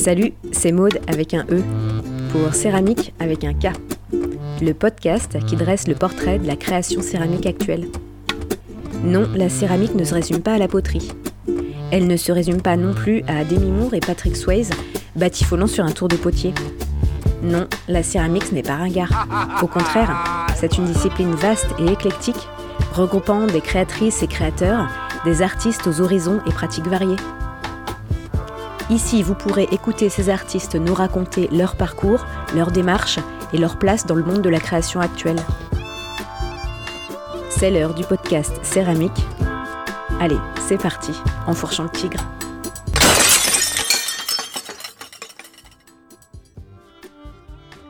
Salut, c'est Maude avec un E, pour Céramique avec un K, le podcast qui dresse le portrait de la création céramique actuelle. Non, la céramique ne se résume pas à la poterie. Elle ne se résume pas non plus à Demi Moore et Patrick Swayze batifolant sur un tour de potier. Non, la céramique n'est pas ringard. Au contraire, c'est une discipline vaste et éclectique, regroupant des créatrices et créateurs, des artistes aux horizons et pratiques variées. Ici, vous pourrez écouter ces artistes nous raconter leur parcours, leur démarche et leur place dans le monde de la création actuelle. C'est l'heure du podcast Céramique. Allez, c'est parti, en fourchant le tigre.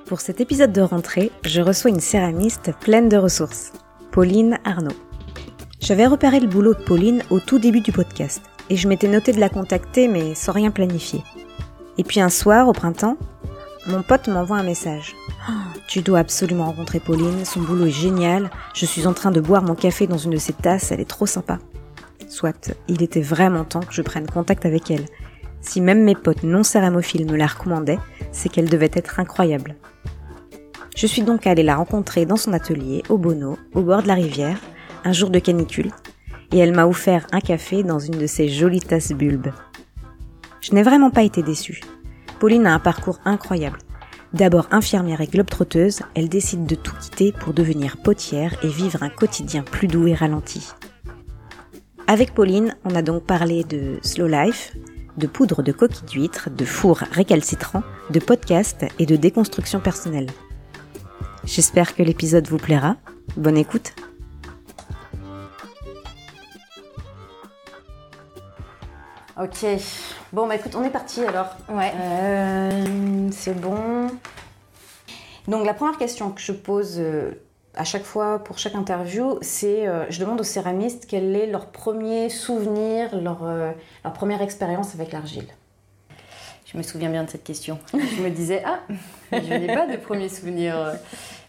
Pour cet épisode de rentrée, je reçois une céramiste pleine de ressources, Pauline Arnaud. J'avais repéré le boulot de Pauline au tout début du podcast et je m'étais noté de la contacter mais sans rien planifier. Et puis un soir, au printemps, mon pote m'envoie un message. Oh, tu dois absolument rencontrer Pauline, son boulot est génial, je suis en train de boire mon café dans une de ses tasses, elle est trop sympa. Soit, il était vraiment temps que je prenne contact avec elle. Si même mes potes non céramophiles me la recommandaient, c'est qu'elle devait être incroyable. Je suis donc allée la rencontrer dans son atelier, au Bono, au bord de la rivière, un jour de canicule, et elle m'a offert un café dans une de ses jolies tasses bulbes. Je n'ai vraiment pas été déçue. Pauline a un parcours incroyable. D'abord infirmière et globe-trotteuse, elle décide de tout quitter pour devenir potière et vivre un quotidien plus doux et ralenti. Avec Pauline, on a donc parlé de slow life, de poudre de coquille d'huître, de four récalcitrant, de podcast et de déconstruction personnelle. J'espère que l'épisode vous plaira. Bonne écoute Ok. Bon, bah écoute, on est parti alors. Ouais. Euh, c'est bon. Donc, la première question que je pose euh, à chaque fois pour chaque interview, c'est euh, je demande aux céramistes quel est leur premier souvenir, leur, leur première expérience avec l'argile. Je me souviens bien de cette question. je me disais, ah, je n'ai pas de premier souvenir.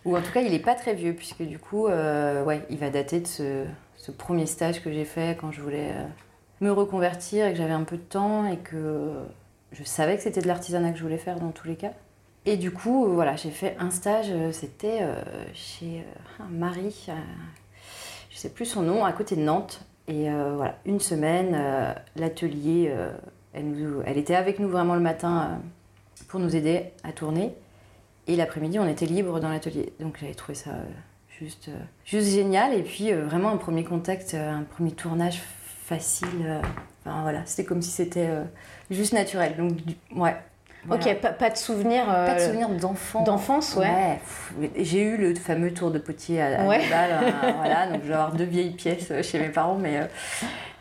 Ou en tout cas, il n'est pas très vieux, puisque du coup, ouais, il va dater de ce, ce premier stage que j'ai fait quand je voulais me reconvertir et que j'avais un peu de temps et que je savais que c'était de l'artisanat que je voulais faire dans tous les cas. Et du coup, voilà, j'ai fait un stage, euh, c'était euh, chez euh, Marie, je sais plus son nom, à côté de Nantes. Et voilà, une semaine, l'atelier, elle, elle, était avec nous vraiment le matin pour nous aider à tourner. Et l'après-midi, on était libre dans l'atelier. Donc j'avais trouvé ça juste, juste génial. Et puis vraiment un premier contact, un premier tournage facile. Euh, enfin, voilà, c'était comme si c'était euh, juste naturel. Donc, ouais. Ok, pas, de souvenir. Euh, pas de souvenir d'enfance. D'enfance, ouais. J'ai eu le fameux tour de potier à, à ouais. Balles, voilà, donc je vais avoir deux vieilles pièces chez mes parents, mais,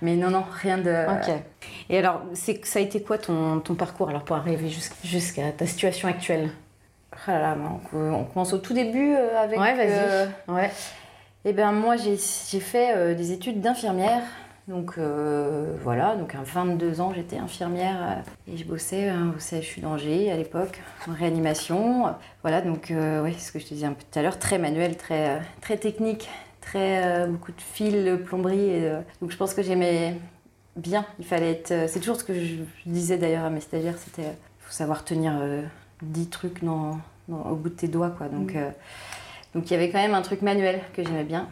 mais non, non, rien de. Ok. Et alors, ça a été quoi ton, ton parcours alors pour arriver jusqu'à ta situation actuelle? Ah là, on, commence au tout début avec. Ouais, vas-y. ouais. Eh bien, moi, j'ai fait des études d'infirmière donc euh, voilà, donc à 22 ans, j'étais infirmière euh, et je bossais hein, au CHU d'Angers à l'époque, en réanimation. Voilà, donc euh, oui, ce que je te disais un peu tout à l'heure, très manuel, très, très technique, très beaucoup de fils, plomberie. donc je pense que j'aimais bien. Il fallait être. c'est toujours ce que je, disais d'ailleurs à mes stagiaires, c'était il faut savoir tenir 10 trucs dans, au bout de tes doigts, quoi. Donc, mmh. donc il y avait quand même un truc manuel que j'aimais bien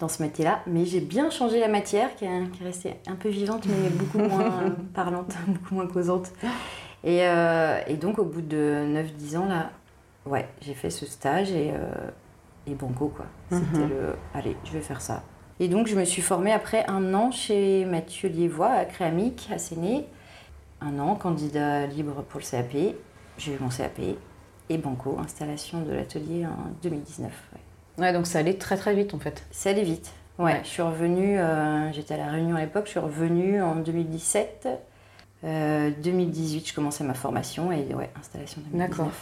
dans ce métier-là. Mais j'ai bien changé la matière, qui est, qui est, restée un peu vivante, mais beaucoup moins parlante, beaucoup moins causante. Et, euh, et, donc, au bout de 9-10 ans, là, ouais, j'ai fait ce stage et, euh, et banco, quoi. C'était mhm. le allez, je vais faire ça. Et donc, je me suis formée après un an chez Mathieu Liévois à Créamique, à Séné. Un an, candidat libre pour le CAP. J'ai eu mon CAP et banco, installation de l'atelier en 2019. Ouais, donc ça allait très très vite en fait. Ça allait vite. Ouais, je suis revenue, euh, j'étais à La Réunion à l'époque, je suis revenue en 2017. 2018, euh, je commençais ma formation et ouais, installation 2019. D'accord.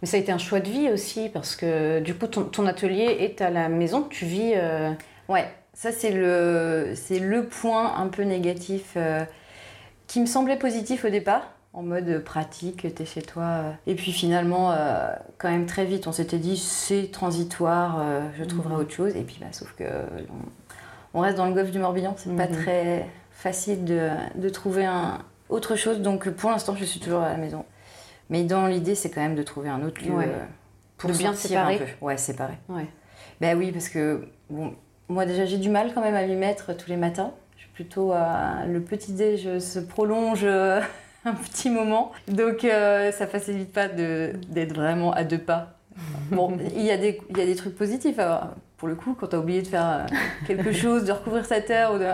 Mais ça a été un choix de vie aussi parce que du coup ton, atelier est à la maison, tu vis. Euh, ouais, ça c'est le, c'est le point un peu négatif qui me semblait positif au départ en mode pratique, t'es chez toi. Et puis finalement, euh, quand même très vite, on s'était dit c'est transitoire, euh, je trouverai mhm. autre chose. Et puis bah, sauf que on, reste dans le golfe du Morbihan, c'est pas mhm. très facile de, de, trouver un, autre chose. Donc pour l'instant, je suis toujours à la maison. Mais dans l'idée, c'est quand même de trouver un autre lieu Ouais. euh, pour De bien un séparer. peu. Ouais, séparer. Ouais. Ben oui, parce que bon, moi déjà j'ai du mal quand même à m'y mettre tous les matins. Je suis plutôt à le petit déj se prolonge euh, un petit moment, donc euh, ça facilite pas d'être vraiment à deux pas. Bon, il y a des il y a des trucs positifs. alors, pour le coup, quand t'as oublié de faire euh, quelque chose, de recouvrir sa terre ou de...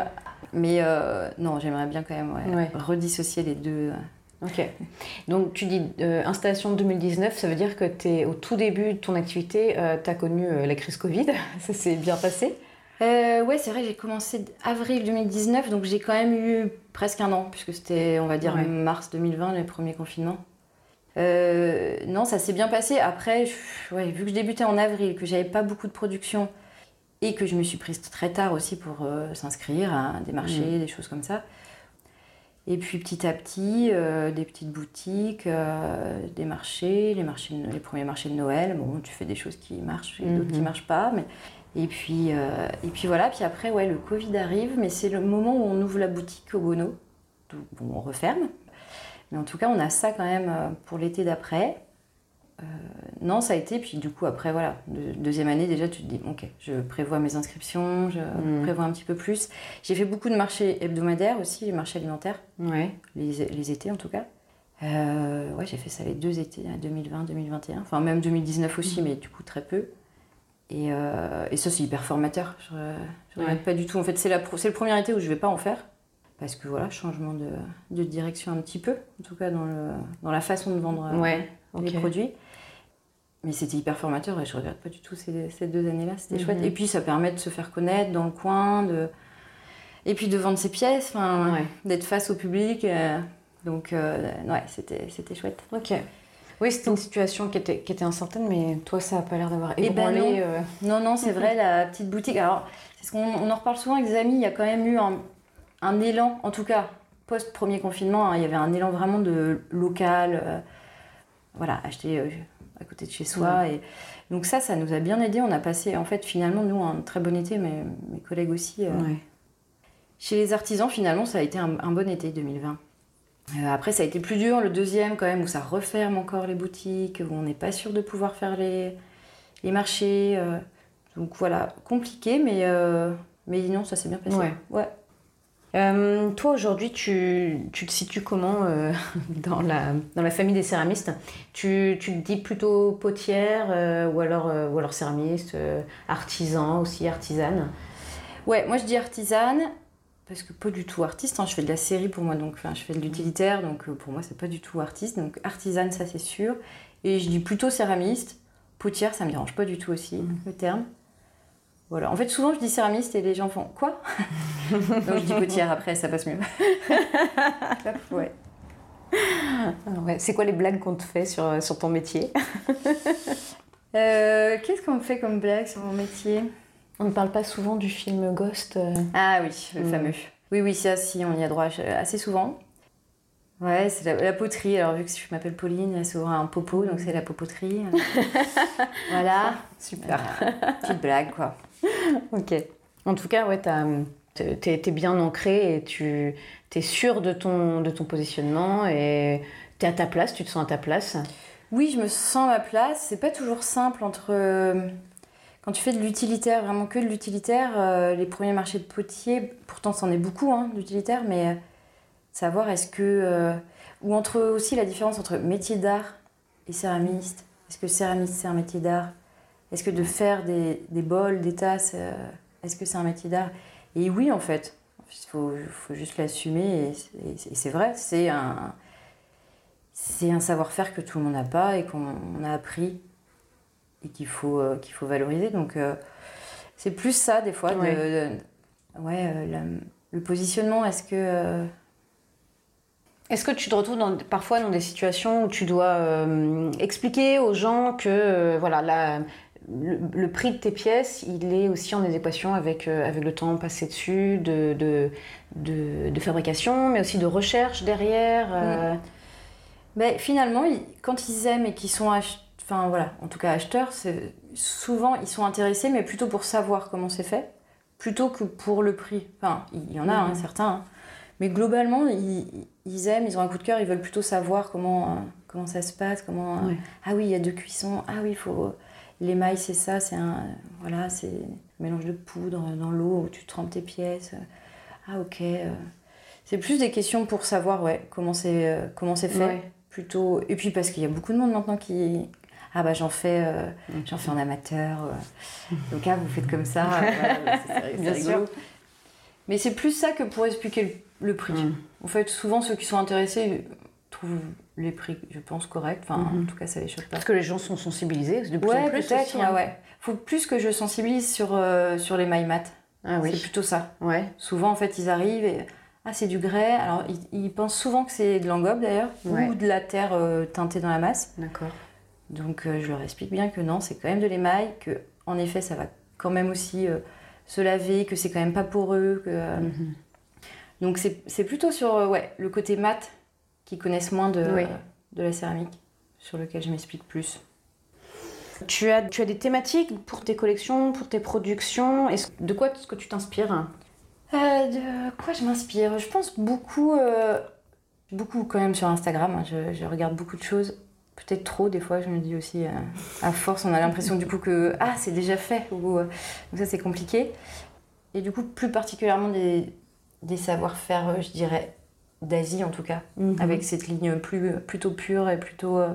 Mais euh, non, j'aimerais bien quand même ouais, Ouais. redissocier les deux. Ok. Donc tu dis euh, installation de 2019, ça veut dire que tu es au tout début de ton activité, tu as connu euh, la crise Covid, ça s'est bien passé. Euh, ouais, c'est vrai, j'ai commencé avril 2019, donc j'ai quand même eu presque un an, puisque c'était, on va dire, Ouais. mars 2020, les premiers confinements. Euh, non, ça s'est bien passé. Après, je- ouais, vu que je débutais en avril, que j'avais pas beaucoup de production et que je me suis prise très tard aussi pour euh, s'inscrire à des marchés, des choses comme ça. Et puis petit à petit, euh, des petites boutiques, euh, des marchés, les, marchés de- les premiers marchés de Noël. Bon, tu fais des choses qui marchent et d'autres qui Mhm. marchent pas. Mais... Et, puis, euh, et puis voilà, puis après, ouais, le Covid arrive, mais c'est le moment où on ouvre la boutique au Bono. Donc, bon, on referme. Mais en tout cas, on a ça quand même euh, pour l'été d'après. Euh, non, ça a été, puis du coup, après, voilà, de- deuxième année, déjà, tu te dis, ok, je prévois mes inscriptions, je Mhm. prévois un petit peu plus. J'ai fait beaucoup de marchés hebdomadaires aussi, les marchés alimentaires, Ouais. les, les étés en tout cas. Euh, ouais, j'ai fait ça les deux étés, 2020-2021, enfin même 2019 aussi, mais du coup très peu. Et, euh, et ça, c'est hyper formateur. Je, je regrette Ouais. pas du tout. En fait, c'est le premier été où je vais pas en faire. Parce que voilà, changement de, de direction un petit peu, en tout cas dans, le, dans la façon de vendre euh, Ouais. les produits. Mais c'était hyper formateur et je regrette pas du tout ces, ces deux années-là, c'était Mhm. chouette. Et puis ça permet de se faire connaître dans le coin, de... et puis de vendre ses pièces, Ouais. d'être face au public. euh, Donc euh, ouais, c'était c'était chouette. Ok. Oui, c'était une situation qui était, qui était incertaine, mais toi, ça a pas l'air d'avoir Eh ben ébranlé. non. euh, Non, non, c'est vrai, la petite boutique. Alors, c'est ce qu'on on en reparle souvent avec des amis. Il y a quand même eu un, un élan, en tout cas, post-premier confinement, hein, il y avait un élan vraiment de local. euh, voilà, acheter euh, à côté de chez soi. Et, donc, ça, ça nous a bien aidé. On a passé, en fait, finalement, nous, un très bon été, mais mes collègues aussi. euh, ouais. Chez les artisans, finalement, ça a été un, un bon été 2020. Euh, après, ça a été plus dur, le deuxième quand même, où ça referme encore les boutiques, où on n'est pas sûr de pouvoir faire les, les marchés. euh. donc voilà, compliqué, mais, euh, mais non, ça s'est bien passé. Ouais. ouais. Euh, toi, aujourd'hui, tu, tu te situes comment dans, la, dans la famille des céramistes? Tu, tu te dis plutôt potière ou, alors, ou alors céramiste, artisan aussi, artisane? Ouais, moi je dis artisane, parce que pas du tout artiste, hein, je fais de la série pour moi, donc enfin, je fais de l'utilitaire, donc euh, pour moi c'est pas du tout artiste, donc artisane ça c'est sûr. Et je dis plutôt céramiste, potière ça me dérange pas du tout aussi, le terme. Voilà, en fait souvent je dis céramiste et les gens font quoi? Donc je dis potière après, ça passe mieux. Ouais. Ouais. C'est quoi les blagues qu'on te fait sur, sur ton métier? Euh, Qu'est-ce qu'on me fait comme blague sur mon métier? On ne parle pas souvent du film Ghost. euh. Ah oui, le Mm. fameux. Oui, oui, ça, si, on y a droit assez souvent. Ouais, c'est la, la poterie. Alors, vu que je m'appelle Pauline, il y a souvent un popo, donc c'est la popoterie. voilà. Super. Petite blague, quoi. Ok. En tout cas, ouais, t'as- t'es bien ancré et tu es sûr de ton, de ton positionnement et t'es à ta place, tu te sens à ta place. Oui, je me sens à ma place. C'est pas toujours simple entre. Quand tu fais de l'utilitaire, vraiment que de l'utilitaire, euh, les premiers marchés de potiers, pourtant c'en est beaucoup, hein, d'utilitaire, mais euh, savoir est-ce que. euh, ou entre aussi la différence entre métier d'art et céramiste. Est-ce que céramiste c'est un métier d'art? Est-ce que de faire des, bols, des tasses, est-ce que c'est un métier d'art? Et oui, en fait. Il faut, juste l'assumer et, c'est vrai, c'est un c'est un savoir-faire que tout le monde n'a pas et qu'on on a appris et qu'il faut, euh, qu'il faut valoriser. Donc, euh, c'est plus ça, des fois, Ouais. de- ouais, euh, la- le positionnement. Est-ce que. Est-ce que tu te retrouves dans- parfois dans des situations où tu dois euh, expliquer aux gens que euh, voilà, la- le, le prix de tes pièces, il est aussi en adéquation avec, euh, avec le temps passé dessus, de, de, de, de fabrication, mais aussi de recherche derrière ben, finalement, ils- quand ils aiment et qu'ils sont ach- enfin voilà, en tout cas acheteurs, c'est- souvent ils sont intéressés, mais plutôt pour savoir comment c'est fait, plutôt que pour le prix. Enfin, il y en a hein, Mhm. certains, hein. mais globalement, ils, ils aiment, ils ont un coup de cœur, ils veulent plutôt savoir comment, euh, comment ça se passe, comment... euh. Ah oui, il y a deux cuissons, ah oui, il faut... L'émail, c'est ça, c'est un... Voilà, c'est un mélange de poudre dans l'eau où tu trempes tes pièces. Ah ok. euh. C'est plus des questions pour savoir, ouais, comment c'est comment c'est fait. Ouais. Plutôt... Et puis parce qu'il y a beaucoup de monde maintenant qui... Ah bah j'en fais, euh, j'en fais en amateur. euh. Donc ah, vous faites comme ça. voilà, c'est- c'est Bien rigolo. Mais c'est plus ça que pour expliquer le, le prix. Mm. En fait, souvent ceux qui sont intéressés trouvent les prix, je pense, corrects. Enfin, Mhm. en tout cas, ça les choque pas. Parce que les gens sont sensibilisés de plus Ouais, en plus peut-être. aussi, ouais, hein. ouais. Faut plus que je sensibilise sur, euh, sur les mailles mat. Ah oui. C'est plutôt ça. Ouais. Souvent, en fait, ils arrivent et ah, c'est du grès. Alors, ils, ils pensent souvent que c'est de l'engobe d'ailleurs, Ouais. ou de la terre euh, teintée dans la masse. D'accord. Donc, euh, je leur explique bien que non, c'est quand même de l'émail, que en effet, ça va quand même aussi euh, se laver, que c'est quand même pas poreux. Que, euh, Mhm. Donc, c'est plutôt sur ouais, le côté mat qui connaissent moins de, Oui. de la céramique, sur lequel je m'explique plus. Tu as, tu as des thématiques pour tes collections, pour tes productions? De quoi est-ce que tu t'inspires? Euh, de quoi je m'inspire? Je pense beaucoup, euh, beaucoup quand même sur Instagram. hein. Je, je regarde beaucoup de choses. Peut-être trop, des fois, je me dis aussi, euh, à force, on a l'impression du coup que ah, c'est déjà fait. Ou, euh, donc ça, c'est compliqué. Et du coup, plus particulièrement des, des savoir-faire, euh, je dirais, d'Asie en tout cas, Mhm. avec cette ligne plus, plutôt pure et plutôt. euh,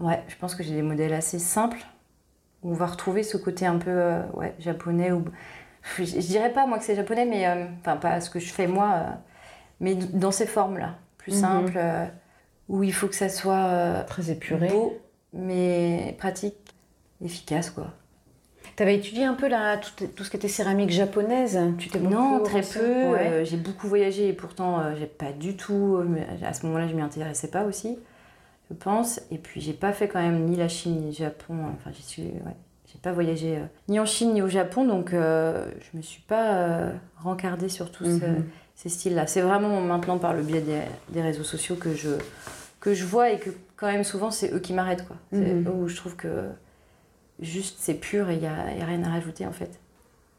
Ouais, je pense que j'ai des modèles assez simples où on va retrouver ce côté un peu ouais, japonais ou je, je dirais pas moi que c'est japonais mais enfin pas ce que je fais moi mais dans ces formes là plus Mhm. simples où il faut que ça soit euh, Très épuré. beau mais pratique efficace quoi Tu avais étudié un peu la, tout, tout ce qui était céramique japonaise? Tu t'es non très peu Ouais. euh, j'ai beaucoup voyagé et pourtant euh, j'ai pas du tout euh, à ce moment-là je m'y intéressais pas aussi je pense et puis j'ai pas fait quand même ni la Chine ni le Japon enfin j'y suis ouais j'ai pas voyagé euh, ni en Chine ni au Japon donc je me suis pas rencardée sur tous ce- Mhm. ces styles-là. C'est vraiment maintenant par le biais des, des réseaux sociaux que je, que je vois et que quand même souvent c'est eux qui m'arrêtent. quoi. C'est Mhm. eux où je trouve que juste c'est pur et il n'y a, rien à rajouter en fait.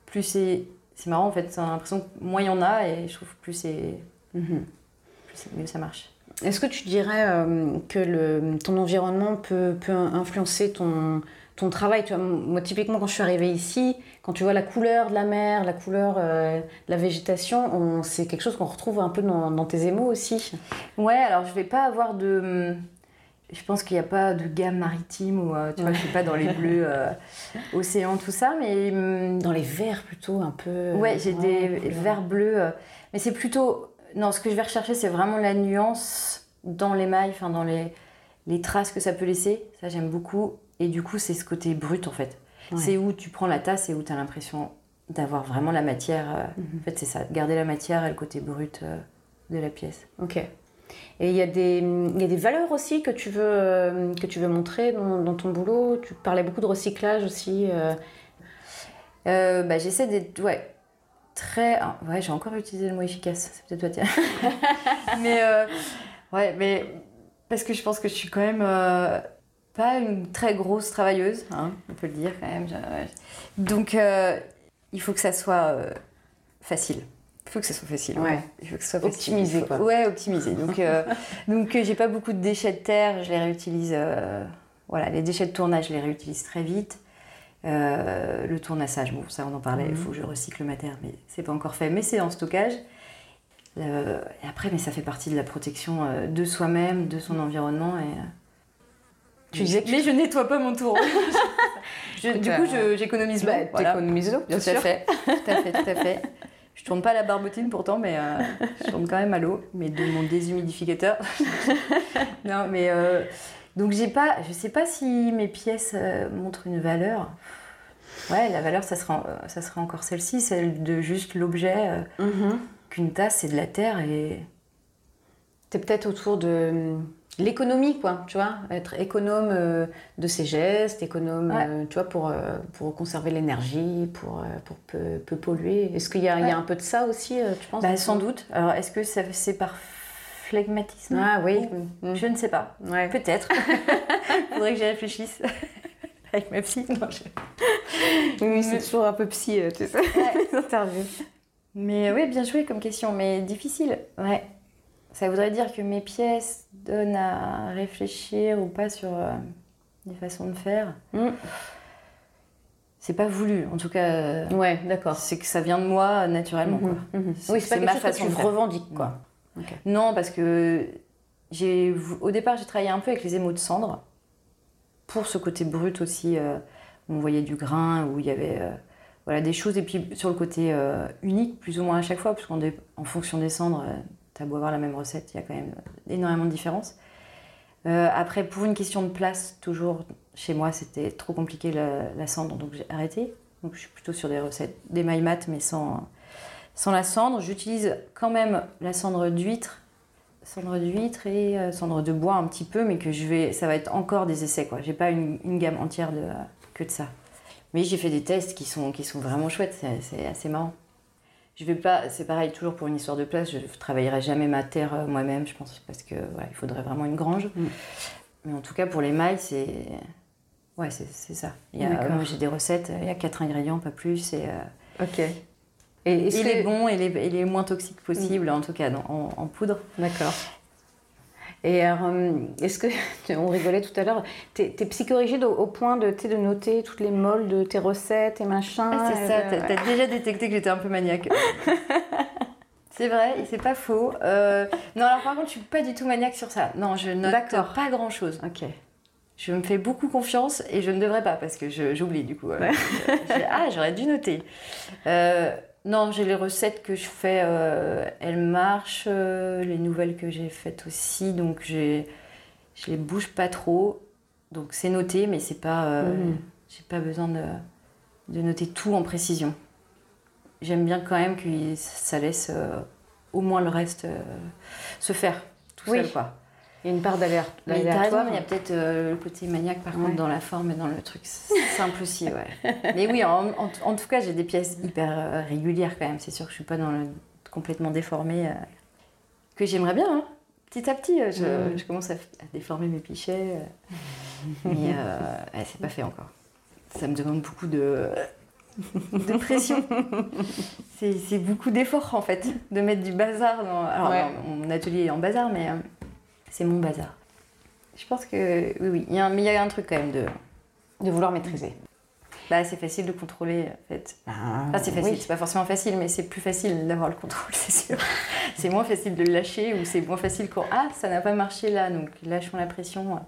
Plus c'est. C'est marrant en fait, j'ai l'impression que moins il y en a et je trouve que plus c'est. Mhm. Mieux ça marche. Est-ce que tu dirais euh, que le, ton environnement peut, peut influencer ton, ton travail? Moi, typiquement, quand je suis arrivée ici, quand tu vois la couleur de la mer, la couleur euh, de la végétation, on- c'est quelque chose qu'on retrouve un peu dans, dans tes émaux aussi. Ouais, alors je vais pas avoir de. Je pense qu'il n'y a pas de gamme maritime ou euh, tu vois, je suis pas dans les bleus euh, océan, tout ça, mais. hum, Dans les verts plutôt, un peu. Ouais, j'ai des verts bleus. euh, mais c'est plutôt. Non, ce que je vais rechercher, c'est vraiment la nuance dans l'émail, enfin dans les, les traces que ça peut laisser. Ça, j'aime beaucoup. Et du coup, c'est ce côté brut en fait. Ouais. C'est où tu prends la tasse et où tu as l'impression d'avoir vraiment la matière. euh, Mhm. En fait, c'est ça, garder la matière et le côté brut euh, de la pièce. Ok. Et il y, a des- il y a des valeurs aussi que tu veux, euh, que tu veux montrer dans, dans ton boulot? Tu parlais beaucoup de recyclage aussi. euh. Euh, bah, j'essaie d'être ouais, très. ah, ouais, j'ai encore utilisé le mot efficace, c'est peut-être toi, tiens. mais euh, ouais, mais parce que je pense que je suis quand même pas une très grosse travailleuse, hein, on peut le dire quand même. Donc euh, il faut que ça soit euh, facile. Il faut que ça soit facile. Ouais. Il faut que ça soit. Optimisé, quoi. Ouais, optimisé. Donc, euh, donc euh, j'ai pas beaucoup de déchets de terre, je les réutilise. voilà, les déchets de tournage, je les réutilise très vite. Le tournassage, bon, ça on en parlait, il faut que je recycle ma terre, mais c'est pas encore fait, mais c'est en stockage. Et après, mais ça fait partie de la protection de soi-même, de son environnement. Et, Tu disais que mais je nettoie pas mon tour. Je- du coup, je- j'économise l'eau. Bah, voilà. t'économises l'eau, bien Tout à fait, tout à fait, tout à fait. Je tourne pas la barbotine pourtant, mais euh, je tourne quand même à l'eau, mais de mon déshumidificateur. non, mais euh, donc j'ai pas, je sais pas si mes pièces euh, montrent une valeur. Ouais, la valeur, ça sera, euh, ça sera encore celle-ci, celle de juste l'objet. euh, Mhm. Qu'une tasse, c'est de la terre et T'es peut-être autour de l'économie, quoi, tu vois, être économe euh, de ses gestes, économe, Ouais. euh, tu vois, pour, euh, pour conserver l'énergie, pour, pour peu, peu polluer. Est-ce qu'il y, a- il y Ouais. a un peu de ça aussi, tu penses? Bah, sans doute. Alors, est-ce que c'est par phlegmatisme Ah oui. Ou- Mm. Je ne sais pas. Ouais. Peut-être. Faudrait que j'y réfléchisse. Avec ma psy. Non, je- Oui, c'est toujours un peu psy, tu sais, les interviews. Mais oui, bien joué comme question, mais difficile. Ouais. Ça voudrait dire que mes pièces donnent à réfléchir ou pas sur euh, des façons de faire. Mm. C'est pas voulu, en tout cas. euh, Ouais, d'accord. C'est que ça vient de moi naturellement. quoi. Mhm. C'est- Oui, c'est pas ma chose façon que de tu revendiques, quoi. Ok. Non, parce que j'ai, au départ, j'ai travaillé un peu avec les émaux de cendre pour ce côté brut aussi, euh, où on voyait du grain, où il y avait euh, voilà, des choses. Et puis sur le côté euh, unique, plus ou moins à chaque fois, parce qu'en en fonction des cendres, euh, beau avoir la même recette, il y a quand même énormément de différences. Euh, après, pour une question de place, toujours chez moi, c'était trop compliqué la, cendre, donc j'ai arrêté. Donc je suis plutôt sur des recettes, des mailles mat, mais sans, sans la cendre. J'utilise quand même la cendre d'huître, cendre d'huître et euh, cendre de bois un petit peu, mais que je vais, ça va être encore des essais quoi. J'ai pas une, gamme entière que de ça. Mais j'ai fait des tests qui sont, qui sont vraiment chouettes, c'est assez marrant. Je vais pas, c'est pareil toujours pour une histoire de place, je travaillerai jamais ma terre euh, moi-même, je pense, parce que voilà, il faudrait vraiment une grange. Mm. Mais en tout cas pour les mailles, c'est ouais, c'est ça. Il y a, moi, j'ai des recettes, il y a quatre ingrédients, pas plus, et, euh, Ok. Et que- les bons et les, et les moins toxiques possibles, en tout cas dans- en, en poudre. D'accord. Et euh, est-ce que, on rigolait tout à l'heure, t'es es psychorigide au, au point de, de noter toutes les molles de tes recettes et machin Ah, c'est ça, euh, t'as déjà détecté que j'étais un peu maniaque. c'est vrai, c'est pas faux. Euh, non, alors par contre, je suis pas du tout maniaque sur ça. Non, je note pas grand chose. Ok. Je me fais beaucoup confiance et je ne devrais pas parce que j'oublie du coup. Euh, ah, j'aurais dû noter. Euh, non, j'ai les recettes que je fais, euh, elles marchent. euh, les nouvelles que j'ai faites aussi, donc je les bouge pas trop. Donc c'est noté, mais c'est pas. euh, Mhm. J'ai pas besoin de, de noter tout en précision. J'aime bien quand même que ça laisse au moins le reste se faire tout Oui. seul quoi. Il y a une part d'aléatoire. il y a peut-être euh, le côté maniaque par Ouais. contre dans la forme et dans le truc simple aussi, ouais. Mais oui, en, en- en tout cas, j'ai des pièces hyper euh, régulières quand même. C'est sûr que je suis pas dans le complètement déformée. euh, que j'aimerais bien, hein. petit à petit. euh, Je, Mm. je commence à, à déformer mes pichets, mais ouais, c'est pas fait encore. Ça me demande beaucoup de, de pression. c'est beaucoup d'efforts en fait, de mettre du bazar dans. Alors, Ouais. non, mon atelier est en bazar, mais c'est mon bazar. Je pense que oui, oui. Il y a un, mais il y a un truc quand même de. De vouloir maîtriser. Bah, c'est facile de contrôler en fait. Enfin, c'est facile, c'est pas forcément facile, mais c'est plus facile d'avoir le contrôle, c'est sûr. c'est moins facile de le lâcher ou c'est moins facile quand ah ça n'a pas marché là, donc lâchons la pression.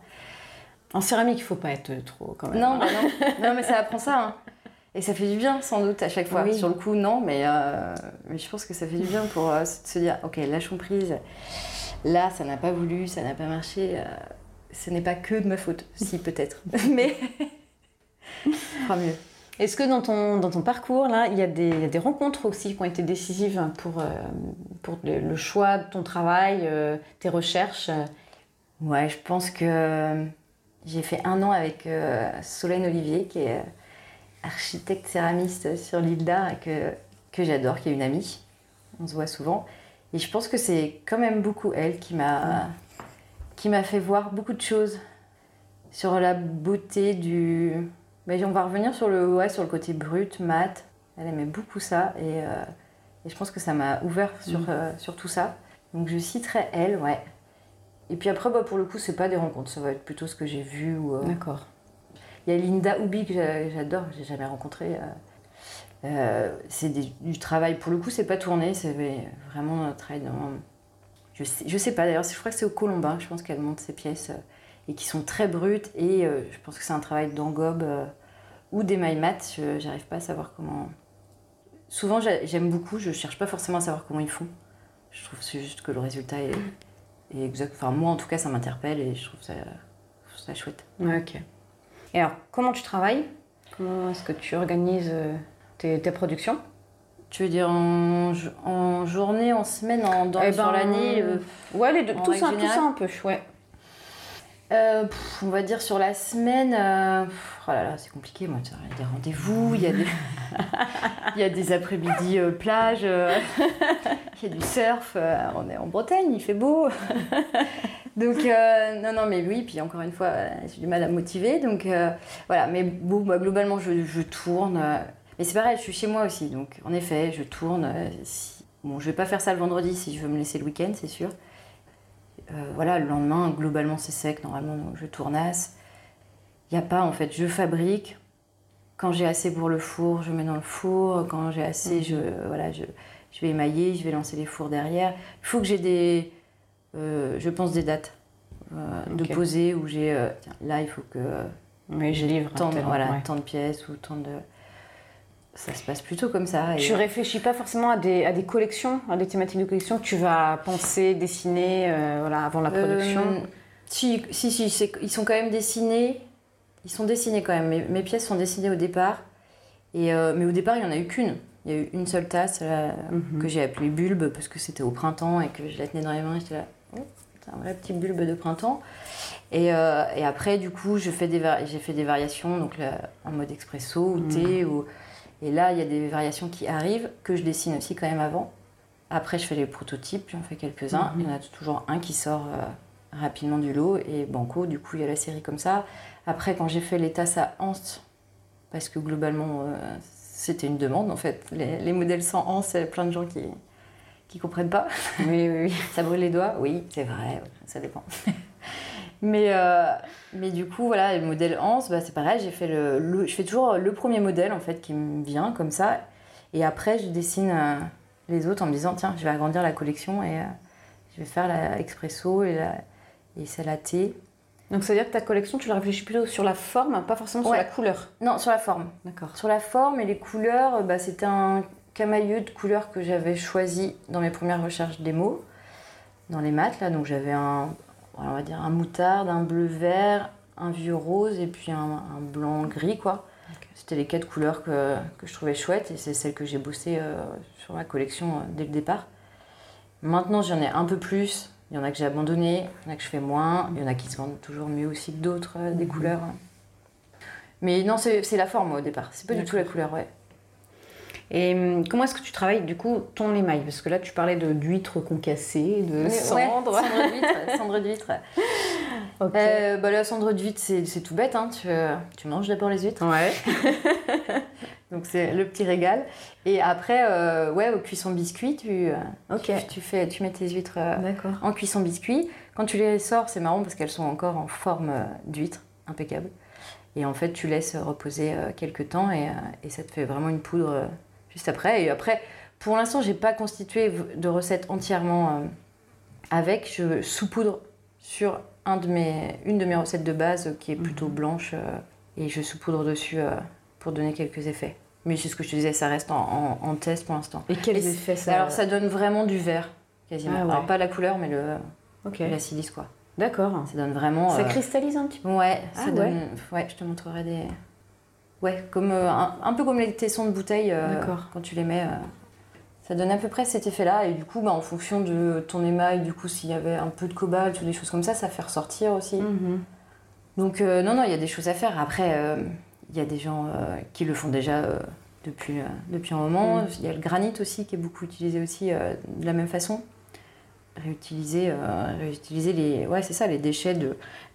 En céramique, il faut pas être trop quand même. Non, bah non, non, mais ça apprend ça. hein. Et ça fait du bien sans doute à chaque fois. Oui. Sur le coup, non, mais, euh, mais je pense que ça fait du bien pour euh, se dire ok, lâchons prise. Là, ça n'a pas voulu, ça n'a pas marché. euh, ce n'est pas que de ma faute, si peut-être, mais fera mieux. Est-ce que dans ton, dans ton parcours, là, il y, a des, il y a des rencontres aussi qui ont été décisives pour, euh, pour le, le choix de ton travail, euh, tes recherches? Ouais, je pense que j'ai fait un an avec euh, Solène Olivier, qui est architecte céramiste sur l'île d'Art et que, que j'adore, qui est une amie. On se voit souvent. Et je pense que c'est quand même beaucoup elle qui m'a qui m'a fait voir beaucoup de choses sur la beauté du. Mais on va revenir sur le ouais, sur le côté brut, mat. Elle aimait beaucoup ça et, euh, et je pense que ça m'a ouvert sur, euh, sur tout ça. Donc je citerai elle, ouais. Et puis après, bah, pour le coup, c'est pas des rencontres, ça va être plutôt ce que j'ai vu. Euh, D'accord. Il y a Linda Houbi que j'a- j'adore, j'ai jamais rencontré. Euh, c'est du travail, pour le coup, c'est pas tourné, c'est vraiment un travail dans. Je sais, je sais pas d'ailleurs, je crois que c'est au Colombin, je pense qu'elle monte ses pièces euh, et qui sont très brutes et euh, je pense que c'est un travail d'engobe ou d'émail mat, j'arrive pas à savoir comment. Souvent, j'a- j'aime beaucoup, je cherche pas forcément à savoir comment ils font. Je trouve c'est juste que le résultat est, exact. Enfin, moi en tout cas, ça m'interpelle et je trouve ça, chouette. Ok. Et alors, comment tu travailles? Comment est-ce que tu organises tes, tes productions Tu veux dire en, jo- en journée, en semaine, en dans, Eh sur ben, l'année euh, Ouais, les deux, tout, ça, tout générale ça un peu, ouais. euh, pff, On va dire sur la semaine. euh, pff, oh là là, c'est compliqué. Moi, il y a des rendez-vous, il y a des, il y a des après-midi euh, plage, il y a du surf. on est en Bretagne, il fait beau. donc non, non, mais oui. Puis encore une fois, j'ai du mal à me motiver. Donc voilà. Mais bon, bah, globalement, je, je tourne. Euh, mais c'est pareil, je suis chez moi aussi. Donc en effet, je tourne. euh, si- Bon, je vais pas faire ça le vendredi si je veux me laisser le week-end, c'est sûr. Euh, voilà, le lendemain, globalement, c'est sec. Normalement, je tournasse. Il n'y a pas, en fait, je fabrique. Quand j'ai assez pour le four, je mets dans le four. Quand j'ai assez, je, voilà, je, je vais émailler, je vais lancer les fours derrière. Il faut que j'ai des, euh, je pense, des dates euh, de poser où j'ai, euh, là, il faut que Oui, je livre. tant, voilà, ouais. tant de pièces ou tant de. Ça se passe plutôt comme ça. et- Tu réfléchis pas forcément à des, à des collections, à des thématiques de collection que tu vas penser, dessiner euh, voilà, avant la production Euh, si, si, si, ils sont quand même dessinés. Ils sont dessinés quand même. Mes, mes pièces sont dessinées au départ. Et, euh, mais au départ, il n'y en a eu qu'une. Il y a eu une seule tasse là, Mhm. que j'ai appelée bulbe parce que c'était au printemps et que je la tenais dans les mains. J'étais là, oh, c'est un vrai petit bulbe de printemps. Et, euh, et après, du coup, je fais des j'ai fait des variations, donc là, en mode expresso ou thé. Ou... Et là, il y a des variations qui arrivent que je dessine aussi quand même avant. Après, je fais les prototypes, j'en fais quelques-uns. Il y en a toujours un qui sort euh, rapidement du lot et banco, du coup, il y a la série comme ça. Après, quand j'ai fait les tasses à anse, parce que globalement, euh, c'était une demande en fait. Les, les modèles sans anse, il y a plein de gens qui qui comprennent pas. Oui, oui, oui. Ça brûle les doigts Oui, c'est vrai, ça dépend. mais, euh, mais du coup, voilà, le modèle Hans, bah, c'est pareil, j'ai fait le, le- je fais toujours le premier modèle en fait qui me vient comme ça. Et après, je dessine euh, les autres en me disant, tiens, je vais agrandir la collection et euh, je vais faire la expresso et, la, et celle à thé. Donc ça veut dire que ta collection, tu la réfléchis plutôt sur la forme, pas forcément sur la couleur. Non, sur la forme. D'accord. Sur la forme et les couleurs, bah, c'était un camailleux de couleurs que j'avais choisi dans mes premières recherches démo, dans les maths. Là. Donc j'avais un, on va dire un moutarde, un bleu vert, un vieux rose et puis un, un blanc gris. quoi. C'était les quatre couleurs que, que je trouvais chouettes et c'est celles que j'ai bossé euh, sur ma collection euh, dès le départ. Maintenant j'en ai un peu plus. Il y en a que j'ai abandonné, il y en a que je fais moins, il y en a qui se vendent toujours mieux aussi que d'autres, euh, des couleurs. Mais non, c'est c'est la forme au départ, c'est pas du tout la couleur, ouais. Et hum, comment est-ce que tu travailles du coup ton émail? Parce que là, tu parlais d'huîtres concassées, de Ouais, cendres. cendre d'huître. cendre d'huître. Euh, bah, la cendre d'huître, c'est tout bête. Hein. Tu, euh, tu manges d'abord les huîtres. Ouais. Donc c'est le petit régal. Et après, euh, ouais, au cuisson biscuit, tu, tu, tu fais, tu mets tes huîtres en cuisson biscuit. Quand tu les sors, c'est marrant parce qu'elles sont encore en forme d'huître, impeccable. Et en fait, tu laisses reposer quelques temps et, et ça te fait vraiment une poudre juste après. Et après, pour l'instant, j'ai pas constitué de recette entièrement euh, avec. Je saupoudre sur un de mes, une de mes recettes de base qui est plutôt blanche euh, et je saupoudre dessus euh, pour donner quelques effets. Mais c'est ce que je te disais, ça reste en, en- en test pour l'instant. Et quels effets ça Alors ça donne vraiment du vert, quasiment. Ah ouais. Alors pas la couleur, mais le, Ok. la silice quoi. D'accord. Ça donne vraiment. Ça cristallise un petit peu. Ouais, ça Ah ouais. donne. Ouais, je te montrerai des. Ouais, comme euh, un, un peu comme les tessons de bouteille. euh. Quand tu les mets, euh, ça donne à peu près cet effet-là. Et du coup, bah, en fonction de ton émail, du coup, s'il y avait un peu de cobalt ou des choses comme ça, ça fait ressortir aussi. Mhm. Donc euh, non, non, il y a des choses à faire. Après, euh, il y a des gens euh, qui le font déjà depuis, depuis un moment. Mm. Il y a le granit aussi qui est beaucoup utilisé aussi de la même façon. Réutiliser, réutiliser les, ouais, c'est ça, les déchets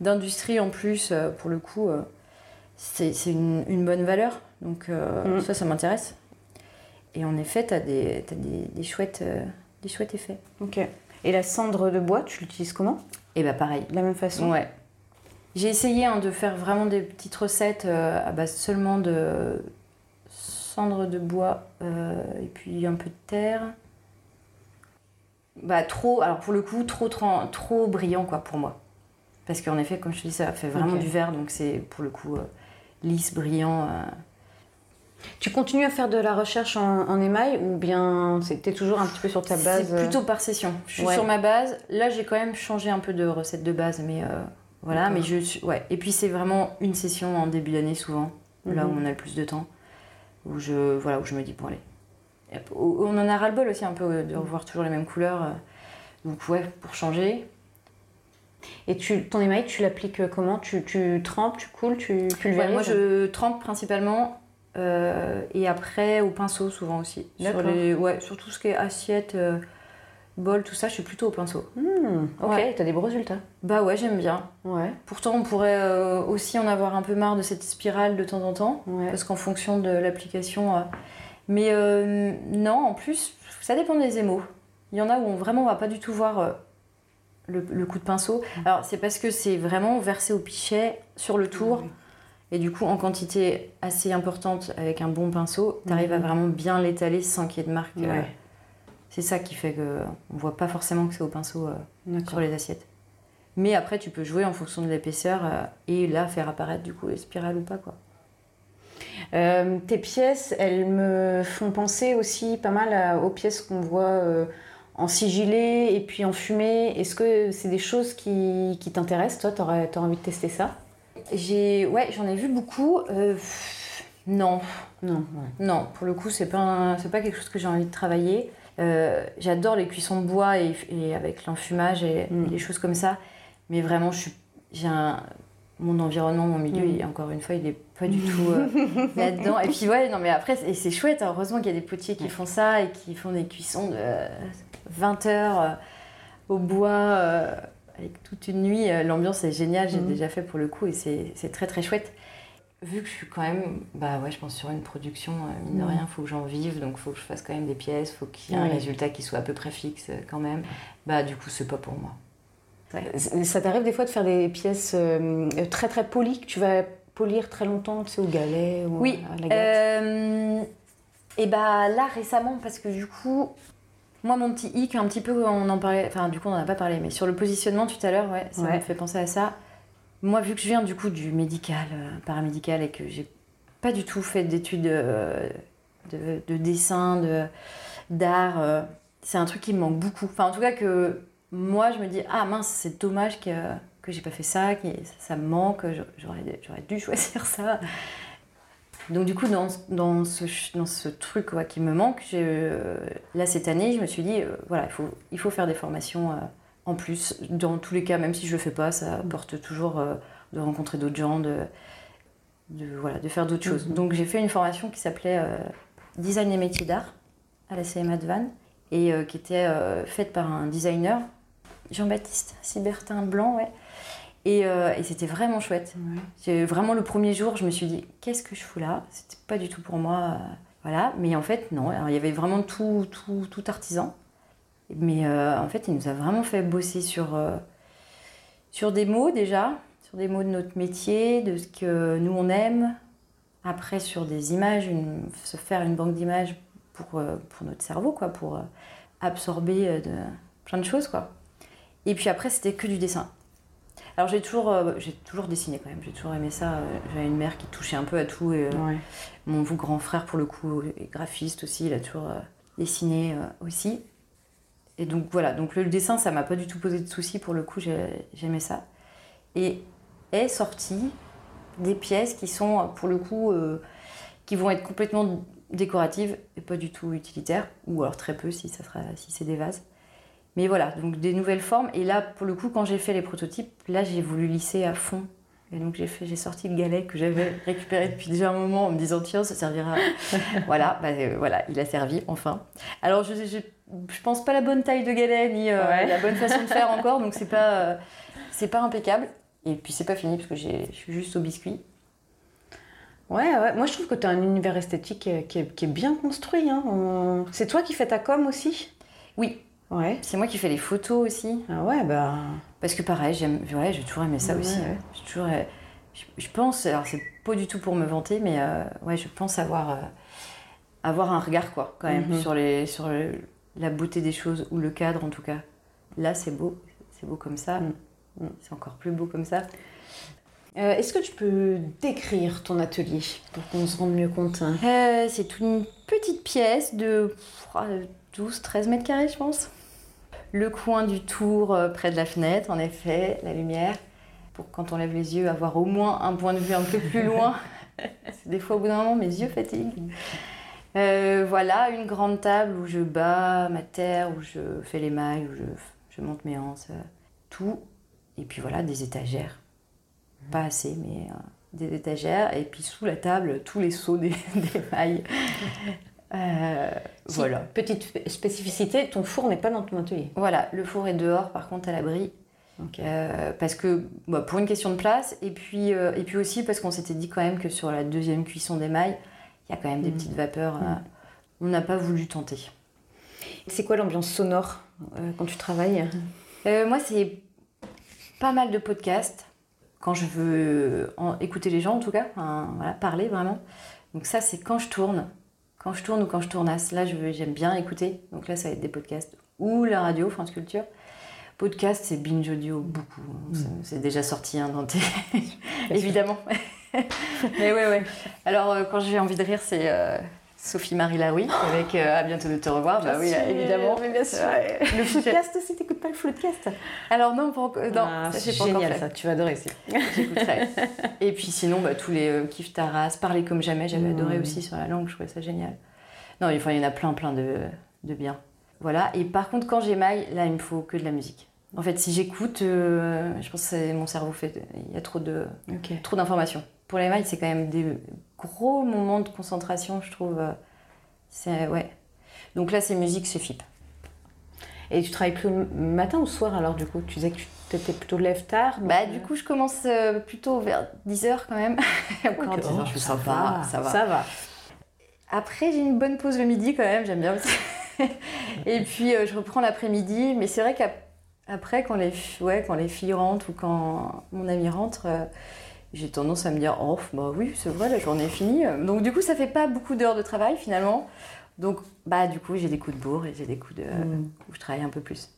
d'industrie en plus, pour le coup, c'est, c'est une, une bonne valeur. Donc euh, Mm. ça, ça m'intéresse. Et en effet, tu as des, t'as des, des chouettes, euh, des chouettes effets. Ok. Et la cendre de bois, tu l'utilises comment? Et bah pareil, De la même façon? Ouais. J'ai essayé hein, de faire vraiment des petites recettes euh, à base seulement de cendre de bois et puis un peu de terre. Bah trop, alors pour le coup, trop, trop, trop brillant quoi pour moi. Parce qu'en effet, comme je te dis, ça fait vraiment du vert, donc c'est pour le coup euh, lisse, brillant. euh. Tu continues à faire de la recherche en, en émail ou bien t'es toujours un petit peu sur ta base C'est euh, plutôt par session. Je suis Ouais. sur ma base. Là, j'ai quand même changé un peu de recette de base, mais euh, voilà. Mais je suis, ouais. Et puis c'est vraiment une session en début d'année souvent, là où Mhm. on a le plus de temps, où je, voilà, où je me dis bon allez. On en a ras le bol aussi un peu de revoir toujours les mêmes couleurs. Donc ouais, pour changer. Et tu, ton émail, tu l'appliques euh, comment? Tu, tu trempes, tu coules, tu Ouais, pulvérises moi je trempe principalement. euh, et après au pinceau souvent aussi. Sur, les, ouais, sur tout ce qui est assiette, euh, bol, tout ça, je suis plutôt au pinceau. Hmm, ok, Ouais. t'as des beaux résultats. Bah ouais, j'aime bien. Ouais. Pourtant, on pourrait euh, aussi en avoir un peu marre de cette spirale de temps en temps, Ouais. parce qu'en fonction de l'application. Mais non, en plus, ça dépend des émaux. Il y en a où on, vraiment on va pas du tout voir le, le coup de pinceau. Alors c'est parce que c'est vraiment versé au pichet sur le tour. Et du coup, en quantité assez importante, avec un bon pinceau, tu arrives à vraiment bien l'étaler sans qu'il y ait de marque. euh, c'est ça qui fait que on voit pas forcément que c'est au pinceau euh, sur les assiettes. Mais après, tu peux jouer en fonction de l'épaisseur euh, et là faire apparaître du coup les spirales ou pas quoi. Tes pièces, elles me font penser aussi pas mal à- aux pièces qu'on voit en sigillé et puis en fumée. Est-ce que c'est des choses qui, qui t'intéressent Toi, t'aurais aurais envie de tester ça? J'ai, ouais, j'en ai vu beaucoup. Euh, pff, non, Non. non. Pour le coup, c'est pas, c'est pas quelque chose que j'ai envie de travailler. Euh, j'adore les cuissons de bois et, et avec l'enfumage et, Mm. les choses comme ça. Mais vraiment, je suis, j'ai un, mon environnement, mon milieu, Mm. il- encore une fois, il est pas du tout euh, là-dedans. Et puis ouais, non mais après, et c'est chouette. hein. Heureusement qu'il y a des potiers qui font ça et qui font des cuissons de 20 heures euh, au bois euh, avec toute une nuit. Euh, L'ambiance est géniale. J'ai Mhm. déjà fait pour le coup et c'est très très chouette. Vu que je suis quand même, bah ouais, je pense sur une production, euh, mine de Mhm. rien, faut que j'en vive, donc faut que je fasse quand même des pièces, faut qu'il y ait un Oui. résultat qui soit à peu près fixe quand même. Bah du coup, c'est pas pour moi. Ça t'arrive des fois de faire des pièces euh, très très polies que tu vas polir très longtemps, tu sais, au galet ou Oui. à la gâte Euh, et bah là récemment parce que du coup, moi mon petit hic un petit peu on en parlait, enfin du coup on en a pas parlé, mais sur le positionnement tout à l'heure, ouais, ça Ouais. me fait penser à ça. Moi vu que je viens du coup du médical, euh, paramédical et que j'ai pas du tout fait d'études euh, de, de dessin, de d'art, euh, c'est un truc qui me manque beaucoup. Enfin en tout cas que moi je me dis ah mince c'est dommage que que j'ai pas fait ça, que ça, ça me manque, j'aurais j'aurais dû choisir ça. Donc du coup, dans, dans, ce, dans ce truc ouais, qui me manque, là cette année, je me suis dit, euh, voilà, il faut, il faut faire des formations euh, en plus. Dans tous les cas, même si je le fais pas, ça apporte toujours euh, de rencontrer d'autres gens, de, de, voilà, de faire d'autres choses. Mhm. Donc j'ai fait une formation qui s'appelait Design et métiers d'art à la CMA de Vannes et qui était faite par un designer, Jean-Baptiste Sibertin Blanc, ouais. Et, euh, et c'était vraiment chouette. Ouais. Vraiment, le premier jour, je me suis dit, qu'est-ce que je fous là? C'était pas du tout pour moi. euh, voilà. Mais en fait, non. Alors, il y avait vraiment tout, tout, tout artisan. Mais euh, en fait, il nous a vraiment fait bosser sur, euh, sur des mots déjà, sur des mots de notre métier, de ce que nous on aime. Après, sur des images, une- se faire une banque d'images pour, pour notre cerveau, quoi, pour absorber de, plein de choses, quoi. Et puis après, c'était que du dessin. Alors j'ai toujours, euh, j'ai toujours dessiné quand même, j'ai toujours aimé ça. euh, J'avais une mère qui touchait un peu à tout et euh, Ouais. mon grand frère pour le coup est graphiste aussi, il a toujours dessiné aussi. Et donc voilà, donc le dessin ça m'a pas du tout posé de soucis pour le coup, j'ai- j'aimais ça. Et est sorti des pièces qui sont pour le coup euh, qui vont être complètement décoratives et pas du tout utilitaires, ou alors très peu si ça sera si c'est des vases. Mais voilà, donc des nouvelles formes. Et là, pour le coup, quand j'ai fait les prototypes, là, j'ai voulu lisser à fond. Et donc, j'ai fait, j'ai sorti le galet que j'avais récupéré depuis déjà un moment en me disant, tiens, ça servira. voilà, bah, euh, voilà, il a servi, enfin. Alors, je, je, je pense pas la bonne taille de galet, ni euh, Ouais. la bonne façon de faire encore, donc c'est pas, euh, c'est pas impeccable. Et puis, c'est pas fini, parce que j'ai- je suis juste au biscuit. Ouais, ouais, moi je trouve que tu as un univers esthétique qui est, qui est bien construit. Hein. On- C'est toi qui fais ta com aussi? Oui, Ouais. c'est moi qui fais les photos aussi. Ah ouais, bah. Parce que pareil, j'aime, ouais, j'ai toujours aimé ça Ouais, aussi. ouais. J'ai toujours, euh, je, je pense, alors c'est pas du tout pour me vanter, mais euh, ouais, je pense avoir, euh, avoir un regard quoi, quand même, Mhm. sur les, sur le- la beauté des choses ou le cadre en tout cas. Là, c'est beau, c'est beau comme ça. Mhm. Mhm. C'est encore plus beau comme ça. Euh, Est-ce que tu peux décrire ton atelier pour qu'on se rende mieux compte hein? Euh, c'est une petite pièce de 12-13 mètres carrés, je pense. Le coin du tour euh, près de la fenêtre, en effet, la lumière. Pour quand on lève les yeux, avoir au moins un point de vue un peu plus loin. C'est des fois, au bout d'un moment, mes yeux fatiguent. Euh, voilà, une grande table où je bats ma terre, où je fais les mailles, où je, je monte mes anses, euh, tout. Et puis voilà, des étagères. Pas assez, mais euh, des étagères. Et puis sous la table, tous les seaux des, des mailles. Euh, Si, voilà. Petite spé- spécificité, ton four n'est pas dans ton atelier. Voilà, le four est dehors, par contre à l'abri. Euh, parce que, bah, pour une question de place, et puis, euh, et puis aussi parce qu'on s'était dit quand même que sur la deuxième cuisson d'émail, il y a quand même des Mhm. petites vapeurs. euh, on n'a pas voulu tenter. C'est quoi l'ambiance sonore quand tu travailles? Moi, c'est pas mal de podcasts quand je veux en- écouter les gens en tout cas, voilà, parler vraiment. Donc ça c'est quand je tourne, quand je tourne ou quand je tournasse. Là j'aime bien écouter. Donc là ça va être des podcasts ou la radio France Culture. Podcast c'est binge audio beaucoup. C'est- C'est déjà sorti hein, dans tes évidemment. Mais ouais ouais. Alors euh, quand j'ai envie de rire c'est euh, Sophie Marie Laroui avec euh, à bientôt de te revoir. Bah oui évidemment. Mais bien sûr. Ouais. Le podcast aussi, t'écoutes pas le podcast Alors non pas encore. Non Ah, ça, c'est pas encore génial fait. ça, tu vas adorer aussi. J'écouterai. Et puis sinon, bah, tous les euh, Kif Taras, Parler comme jamais, j'avais Mmh. adoré aussi sur la langue, je trouvais ça génial. Non, enfin, il y en a plein, plein de, de bien. Voilà. Et par contre, quand j'émaille, là, il me faut que de la musique. En fait, si j'écoute, euh, je pense que mon cerveau fait. Il y a trop de Ok. trop d'informations. Pour l'émail, c'est quand même des gros moments de concentration, je trouve. euh, C'est ouais. Donc là, c'est musique, c'est FIP. Et tu travailles plus le matin ou le soir alors du coup? Tu disais que tu étais plutôt lève tard Bah, du coup, je commence euh, plutôt vers 10h quand même. Encore Ok. 10 heures, je suis sympa, ça va. Ça va. Après, j'ai une bonne pause le midi quand même, j'aime bien aussi. et puis, euh, je reprends l'après-midi. Mais c'est vrai qu'après, quand, les ouais, quand les filles rentrent ou quand mon ami rentre, euh, j'ai tendance à me dire Oh, bah oui, c'est vrai, la journée est finie. Donc, du coup, ça fait pas beaucoup d'heures de travail finalement. Donc, bah, du coup, j'ai des coups de bourre et j'ai des coups de. Mm. où je travaille un peu plus.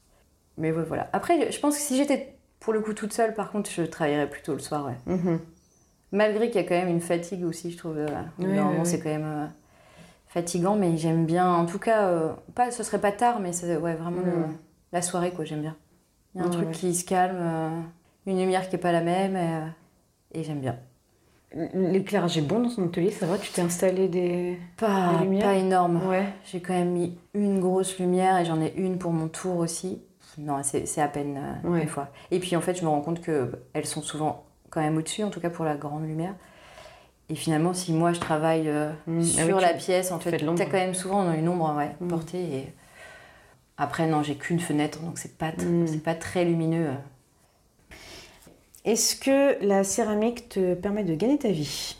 Mais ouais, voilà. Après, je pense que si j'étais pour le coup toute seule, par contre, je travaillerais plutôt le soir, ouais. Mhm. Malgré qu'il y a quand même une fatigue aussi, je trouve. euh, Oui, oui. c'est quand même euh, fatigant, mais j'aime bien. En tout cas, euh, pas, ce serait pas tard, mais c'est ouais, vraiment le- Mm. la soirée, quoi, j'aime bien. Il y a un truc qui se calme, euh, une lumière qui est pas la même, et, euh, et j'aime bien. L'éclairage est bon dans ton atelier, ça va Tu t'es installé des. Pas, Des lumières pas énorme. Ouais. J'ai quand même mis une grosse lumière et j'en ai une pour mon tour aussi. Non, c'est à peine euh, Ouais. des fois. Et puis en fait, je me rends compte qu'elles sont souvent quand même au-dessus, en tout cas pour la grande lumière. Et finalement, si moi je travaille euh, Mm. sur Ah oui, tu- la pièce, en tu fait, l'ombre. t'as quand même souvent une ombre ouais, Mm. portée. Et... Après, non, j'ai qu'une fenêtre, donc c'est pas, Mm. c'est pas très lumineux. Est-ce que la céramique te permet de gagner ta vie?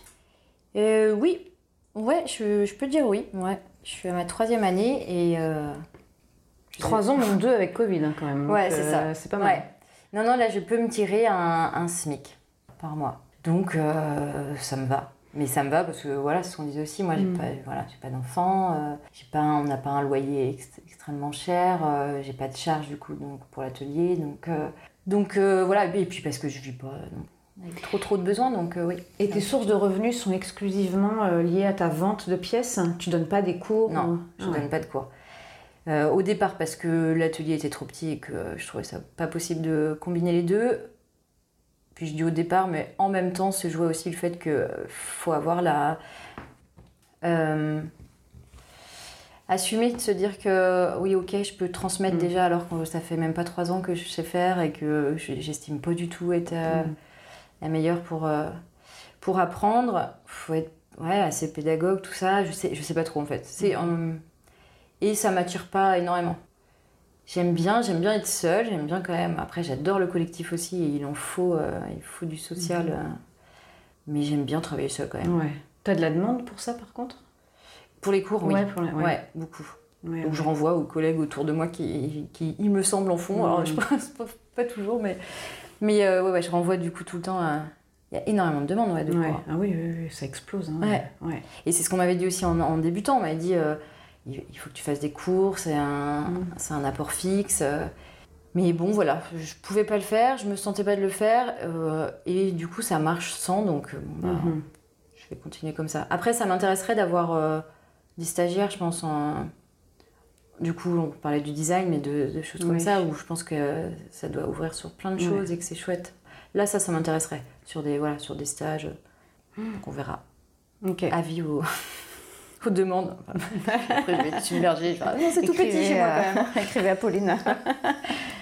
Euh, oui, ouais, je, je peux dire oui. Ouais. Je suis à ma troisième année et. euh, Trois ans, mon deux avec Covid hein, quand même. Ouais, c'est euh, ça. C'est pas mal. Ouais. Non, non, là, je peux me tirer un, un SMIC par mois. Donc, euh, ça me va. Mais ça me va parce que, voilà, ce qu'on disait aussi. Moi, j'ai Mm. pas, voilà, j'ai pas d'enfant. euh, j'ai pas, un- on n'a pas un loyer ex- extrêmement cher. euh, j'ai pas de charge, du coup, donc, pour l'atelier. Donc, donc euh, voilà. Et puis, parce que je vis pas non, avec trop, trop de besoins. Donc, euh, oui. Et tes sources de revenus sont exclusivement euh, liées à ta vente de pièces? Tu donnes pas des cours Non, ou- je ouais. donne pas de cours. Euh, au départ, parce que l'atelier était trop petit et que je trouvais ça pas possible de combiner les deux. Puis je dis au départ, mais en même temps se jouait aussi le fait que euh, faut avoir la. Assumer de se dire que oui, ok, je peux transmettre Mm. déjà alors que ça fait même pas trois ans que je sais faire et que je- j'estime pas du tout être euh, Mm. la meilleure pour, euh, pour apprendre. faut être ouais, assez pédagogue, tout ça. Je sais, je sais pas trop en fait. C'est, euh, et ça m'attire pas énormément. J'aime bien, j'aime bien être seule, j'aime bien quand même. Après, j'adore le collectif aussi, et il en faut, euh, il faut du social. Euh, mais j'aime bien travailler seule quand même. Ouais. T'as de la demande pour ça par contre? Pour les cours, oui. Ouais, pour les- ouais. Ouais, beaucoup. Ouais, Donc je renvoie aux collègues autour de moi qui, qui il me semble, en font. Alors je pense pas, pas toujours, mais, mais euh, ouais, ouais, je renvoie du coup tout le temps. à- Il y a énormément de demandes ouais, de cours. Ah oui, oui, oui, ça explose. hein. Ouais. ouais. Et c'est ce qu'on m'avait dit aussi en, en débutant. On m'avait dit euh, il faut que tu fasses des cours, c'est un, Mm. un apport fixe. euh. Mais bon, voilà, je pouvais pas le faire, je me sentais pas de le faire. euh, et du coup, ça marche sans, donc bon, bah, Mhm. je vais continuer comme ça. Après, ça m'intéresserait d'avoir euh, des stagiaires, je pense, en. Du coup, on parlait du design, mais de, de choses comme Oui. ça, où je pense que ça doit ouvrir sur plein de choses et que c'est chouette. Là, ça, ça m'intéresserait, sur des, voilà, sur des stages. Donc, on verra. Avis aux, aux demandes. Après, je vais être submergée. je vais Ah non, c'est tout petit chez moi quand même. Écrivez à Pauline.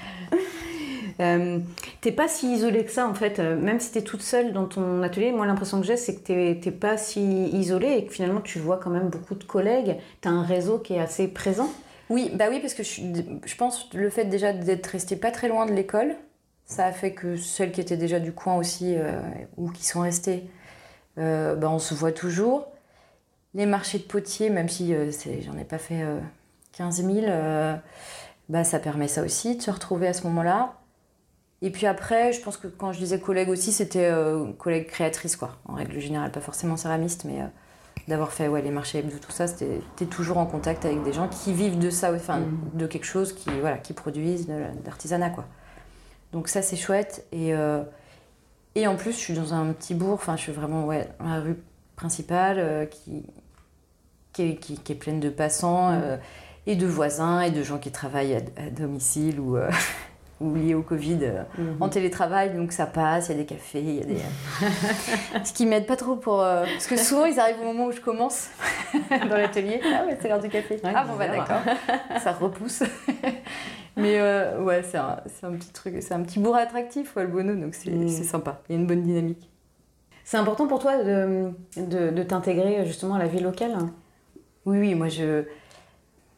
Euh, t'es pas si isolée que ça en fait, Euh, même si t'es toute seule dans ton atelier, moi l'impression que j'ai c'est que t'es- t'es pas si isolée et que finalement tu vois quand même beaucoup de collègues, t'as un réseau qui est assez présent. Oui, bah oui, parce que je, je pense le fait déjà d'être resté pas très loin de l'école, ça a fait que celles qui étaient déjà du coin aussi, euh, ou qui sont restées, euh, bah, on se voit toujours. Les marchés de potiers, même si euh, j'en ai pas fait euh, 15 000, euh, bah, ça permet ça aussi, de se retrouver à ce moment-là. Et puis après, je pense que quand je disais collègue aussi, c'était euh, collègue créatrice, quoi. En règle générale, pas forcément céramiste, mais euh, d'avoir fait ouais, les marchés hebdo, tout ça, c'était toujours en contact avec des gens qui vivent de ça, enfin, Mhm. de quelque chose, qui, voilà, qui produisent de l'artisanat, quoi. Donc ça, c'est chouette. Et, euh, et en plus, je suis dans un petit bourg, enfin, je suis vraiment, ouais, dans la rue principale, qui, qui, est, qui- qui est pleine de passants, euh, et de voisins, et de gens qui travaillent à, à domicile ou, ou liés au Covid. euh, Mhm. en télétravail, donc ça passe, il y a des cafés, il y a des... Ce qui m'aide pas trop pour... euh, Parce que souvent, ils arrivent au moment où je commence dans l'atelier. Ah ouais, c'est l'heure du café. Ouais, ah bon, bah d'accord. ça repousse. Mais euh, ouais, c'est un, un petit truc, c'est un petit bourg attractif, ouais, le Bono, donc c'est Mm. c'est sympa. Il y a une bonne dynamique. C'est important pour toi de, de, de t'intégrer justement à la vie locale? Oui, oui, moi je...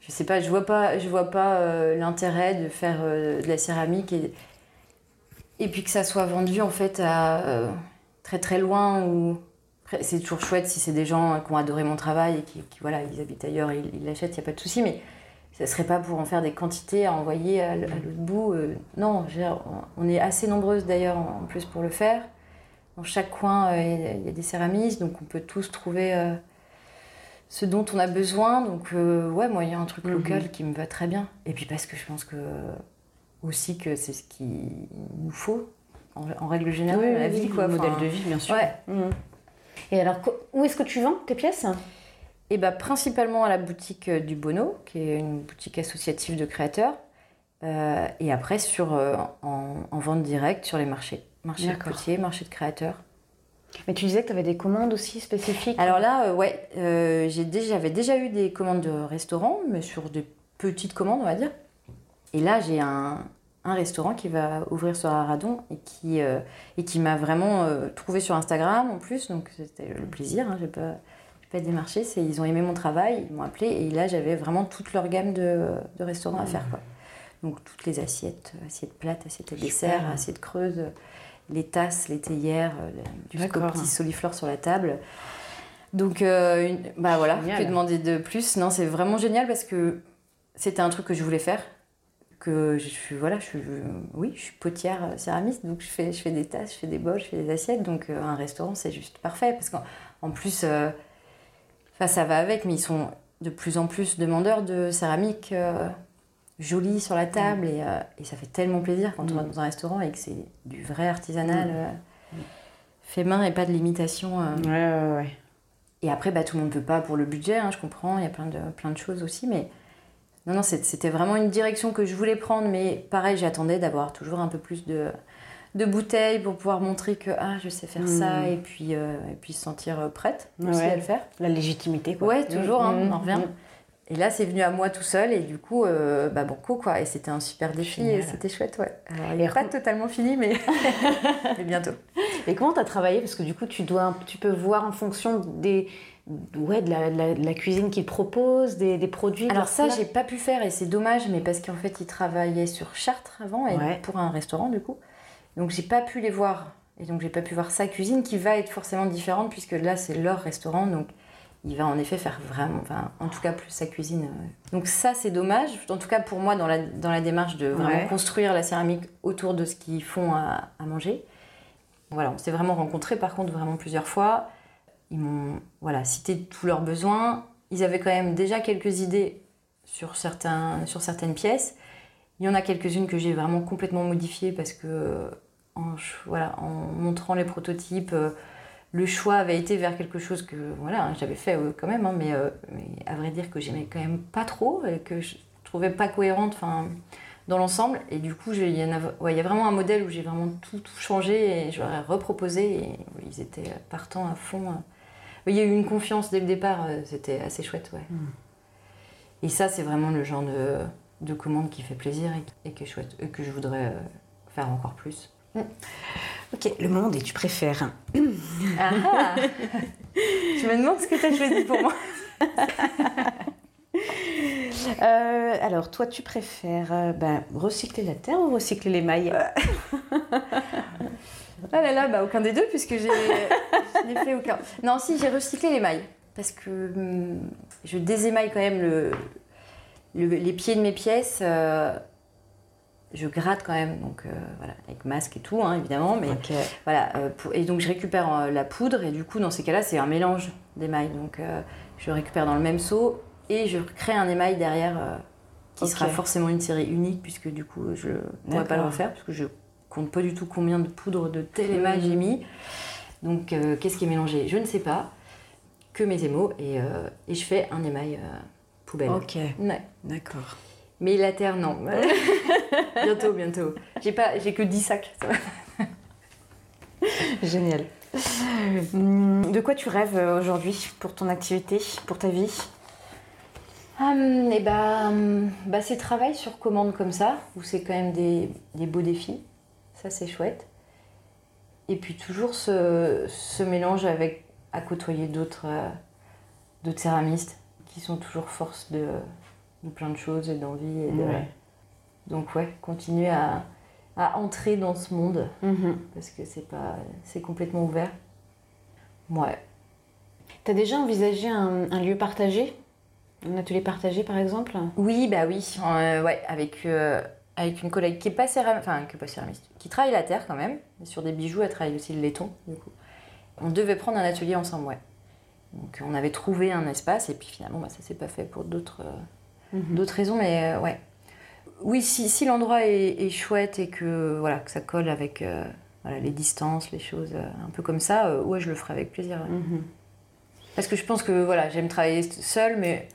Je sais pas, je vois pas, je vois pas euh, l'intérêt de faire euh, de la céramique et, et puis que ça soit vendu en fait à euh, très très loin ou c'est toujours chouette si c'est des gens qui ont adoré mon travail et qui, voilà ils habitent ailleurs ils ils l'achètent il y a pas de souci mais ça serait pas pour en faire des quantités à envoyer à, l'autre bout non on est assez nombreuses d'ailleurs en plus pour le faire. Dans chaque coin il y a- des céramistes donc on peut tous trouver ce dont on a besoin. Donc, euh, ouais, moi, il y a un truc Mhm. local qui me va très bien. Et puis parce que je pense que aussi que c'est ce qu'il nous faut en, en règle générale, la vie, quoi. le modèle de vie, bien sûr. Ouais. Mhm. Et alors, où est-ce que tu vends tes pièces? Et bah, principalement à la boutique euh, du Bono, qui est une boutique associative de créateurs. Euh, et après, sur, euh, en, en vente directe sur les marchés. Marché de potiers, marché de créateurs. Mais tu disais que tu avais des commandes aussi spécifiques. Alors là, euh, ouais, euh, déjà- j'avais déjà eu des commandes de restaurants, mais sur des petites commandes, on va dire. Et là, j'ai un, un restaurant qui va ouvrir sur Aradon et qui, euh, et qui m'a vraiment euh, trouvé sur Instagram en plus, donc c'était le plaisir. Hein, j'ai pas, pas démarché, ils ont aimé mon travail, ils m'ont appelé et là j'avais vraiment toute leur gamme de, de restaurants à faire quoi. Donc toutes les assiettes, assiettes plates, assiettes à dessert, assiettes creuses, les tasses, les théières, euh, D'accord. petit soliflore sur la table. Donc, euh, une- bah voilà, que demander de plus? Non, c'est vraiment génial parce que c'était un truc que je voulais faire. Que je suis, voilà, je suis, oui, je suis potière euh, céramiste, donc je fais, je fais des tasses, je fais des bols, je fais des assiettes. Donc, euh, un restaurant, c'est juste parfait parce qu'en en plus, euh, ça va avec, mais ils sont de plus en plus demandeurs de céramique jolie sur la table et, euh, et ça fait tellement plaisir quand on va dans un restaurant et que c'est du vrai artisanal euh, fait main et pas de l'imitation. euh. Ouais, ouais, ouais. Et après, bah, tout le monde ne peut pas pour le budget, hein, je comprends, il y a plein de, plein de choses aussi, mais non, non, c'était vraiment une direction que je voulais prendre, mais pareil, j'attendais d'avoir toujours un peu plus de, de bouteilles pour pouvoir montrer que ah, je sais faire ça, Mm. et puis, et puis se sentir prête aussi à le faire. La légitimité, quoi. Ouais, toujours, hein, Mhm. on en revient. Et là, c'est venu à moi tout seul, et du coup, euh, bah, banco, quoi. Et c'était un super défi, et c'était chouette, ouais. Alors, il n'est pas totalement fini, mais, mais bientôt. Et comment tu as travaillé? Parce que du coup, tu, dois, tu peux voir en fonction des, ouais, de, la, de la- de la cuisine qu'ils proposent, des, des produits. Alors ça, j'ai pas pu faire et c'est dommage, mais parce qu'en fait, ils travaillaient sur Chartres avant et Ouais. pour un restaurant du coup. Donc j'ai pas pu les voir et donc j'ai pas pu voir sa cuisine qui va être forcément différente puisque là c'est leur restaurant donc il va en effet faire vraiment, enfin en tout cas plus sa cuisine. euh. Donc ça c'est dommage, en tout cas pour moi dans la, dans la démarche de vraiment Ouais. construire la céramique autour de ce qu'ils font à, à manger. Voilà, on s'est vraiment rencontrés par contre vraiment plusieurs fois. Ils m'ont voilà, cité tous leurs besoins. Ils avaient quand même déjà quelques idées sur, certains, sur certaines pièces. Il y en a quelques-unes que j'ai vraiment complètement modifiées parce que en, ch- voilà, en montrant les prototypes, euh, le choix avait été vers quelque chose que voilà, hein, j'avais fait euh, quand même, hein, mais, euh, mais à vrai dire que j'aimais quand même pas trop et que je trouvais pas cohérente dans l'ensemble. Et du coup, il y, a, ouais, il y a vraiment un modèle où j'ai vraiment tout, tout changé et je leur ai reproposé et ils étaient partants à fond. euh. Il y a eu une confiance dès le départ, c'était assez chouette, ouais. Et ça, c'est vraiment le genre de, de commande qui fait plaisir et, et qui est chouette, et que je voudrais faire encore plus. Ok, le moment des tu préfères. Ah ah Je me demande ce que tu as choisi pour moi. Euh, alors, toi, tu préfères euh, ben, recycler la terre ou recycler les mailles? Ah là là, bah aucun des deux, puisque j'ai, je n'ai fait aucun. Non, si, j'ai recyclé les mailles. Parce que hum, je désémaille quand même le, les pieds de mes pièces, je gratte quand même, donc voilà, avec masque et tout, hein, évidemment. Mais voilà, et donc je récupère la poudre et du coup, dans ces cas-là, c'est un mélange d'émail. Donc je récupère dans le même seau et je crée un émail derrière qui sera forcément une série unique puisque du coup je ne pourrais pas le refaire parce que je compte pas du tout combien de poudre de tel émail j'ai mis. Donc euh, qu'est-ce qui est mélangé? Je ne sais pas. Que mes émaux et, euh, et je fais un émail euh, poubelle. Ok. Ouais. D'accord. Mais la terre, non. bientôt, bientôt. J'ai pas, j'ai que 10 sacs. Génial. Hum, de quoi tu rêves aujourd'hui pour ton activité, pour ta vie? Hum, Eh bah, hum, bah, c'est travail sur commande comme ça, où c'est quand même des, des beaux défis. Ça, c'est chouette. Et puis toujours ce, ce mélange avec à côtoyer d'autres euh, d'autres céramistes qui sont toujours force de, de plein de choses et d'envie. Et de... Donc ouais, continuer à, à, entrer dans ce monde mhm. parce que c'est pas c'est complètement ouvert. Ouais. T'as déjà envisagé un, un, lieu partagé? Un atelier partagé par exemple? Oui, bah oui. Euh, ouais, avec euh, avec une collègue qui est pas céramiste, enfin qui pas céramiste, qui travaille la terre quand même, mais sur des bijoux, elle travaille aussi le laiton. Du coup. On devait prendre un atelier ensemble, ouais. Donc on avait trouvé un espace et puis finalement bah, ça s'est pas fait pour d'autres euh, mhm. d'autres raisons, mais euh, ouais. Oui, si, si l'endroit est, chouette et que voilà que ça colle avec euh, voilà, les distances, les choses un peu comme ça, ouais je le ferai avec plaisir. Mhm. Parce que je pense que voilà j'aime travailler seule, mais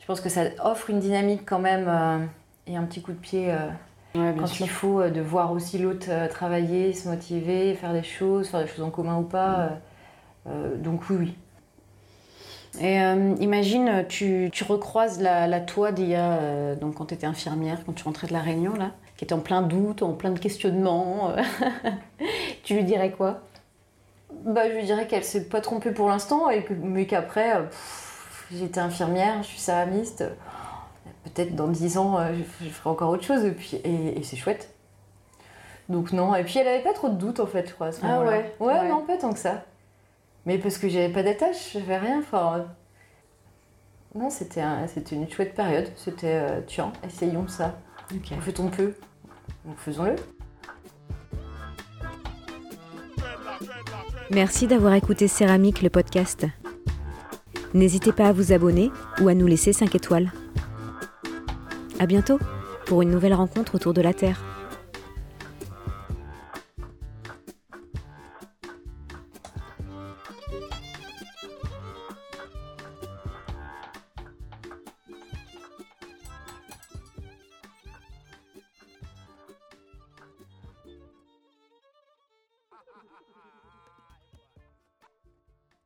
je pense que ça offre une dynamique quand même et un petit coup de pied euh, quand il faut euh, de voir aussi l'autre euh, travailler, se motiver, faire des choses, faire des choses en commun ou pas. donc oui, oui. Et imagine, tu, tu, recroises la, la toi d'il y a, donc quand tu étais infirmière, quand tu rentrais de la Réunion, là, qui était en plein doute, en plein de questionnements. tu lui dirais quoi? Bah, Je lui dirais qu'elle s'est pas trompée pour l'instant, mais qu'après, j'étais infirmière, je suis céramiste peut-être dans 10 ans, euh, je, ferai encore autre chose, et, puis, et, c'est chouette. Donc non, et puis elle avait pas trop de doutes en fait, je crois, à ce ah ouais, ouais, non, pas tant que ça. Mais parce que j'avais pas d'attache, j'avais rien, enfin... Non, c'était un, une chouette période, c'était euh, tiens, essayons ça. On fait ton peu, donc faisons-le. Merci d'avoir écouté Céramique, le podcast. N'hésitez pas à vous abonner ou à nous laisser 5 étoiles. À bientôt pour une nouvelle rencontre autour de la Terre.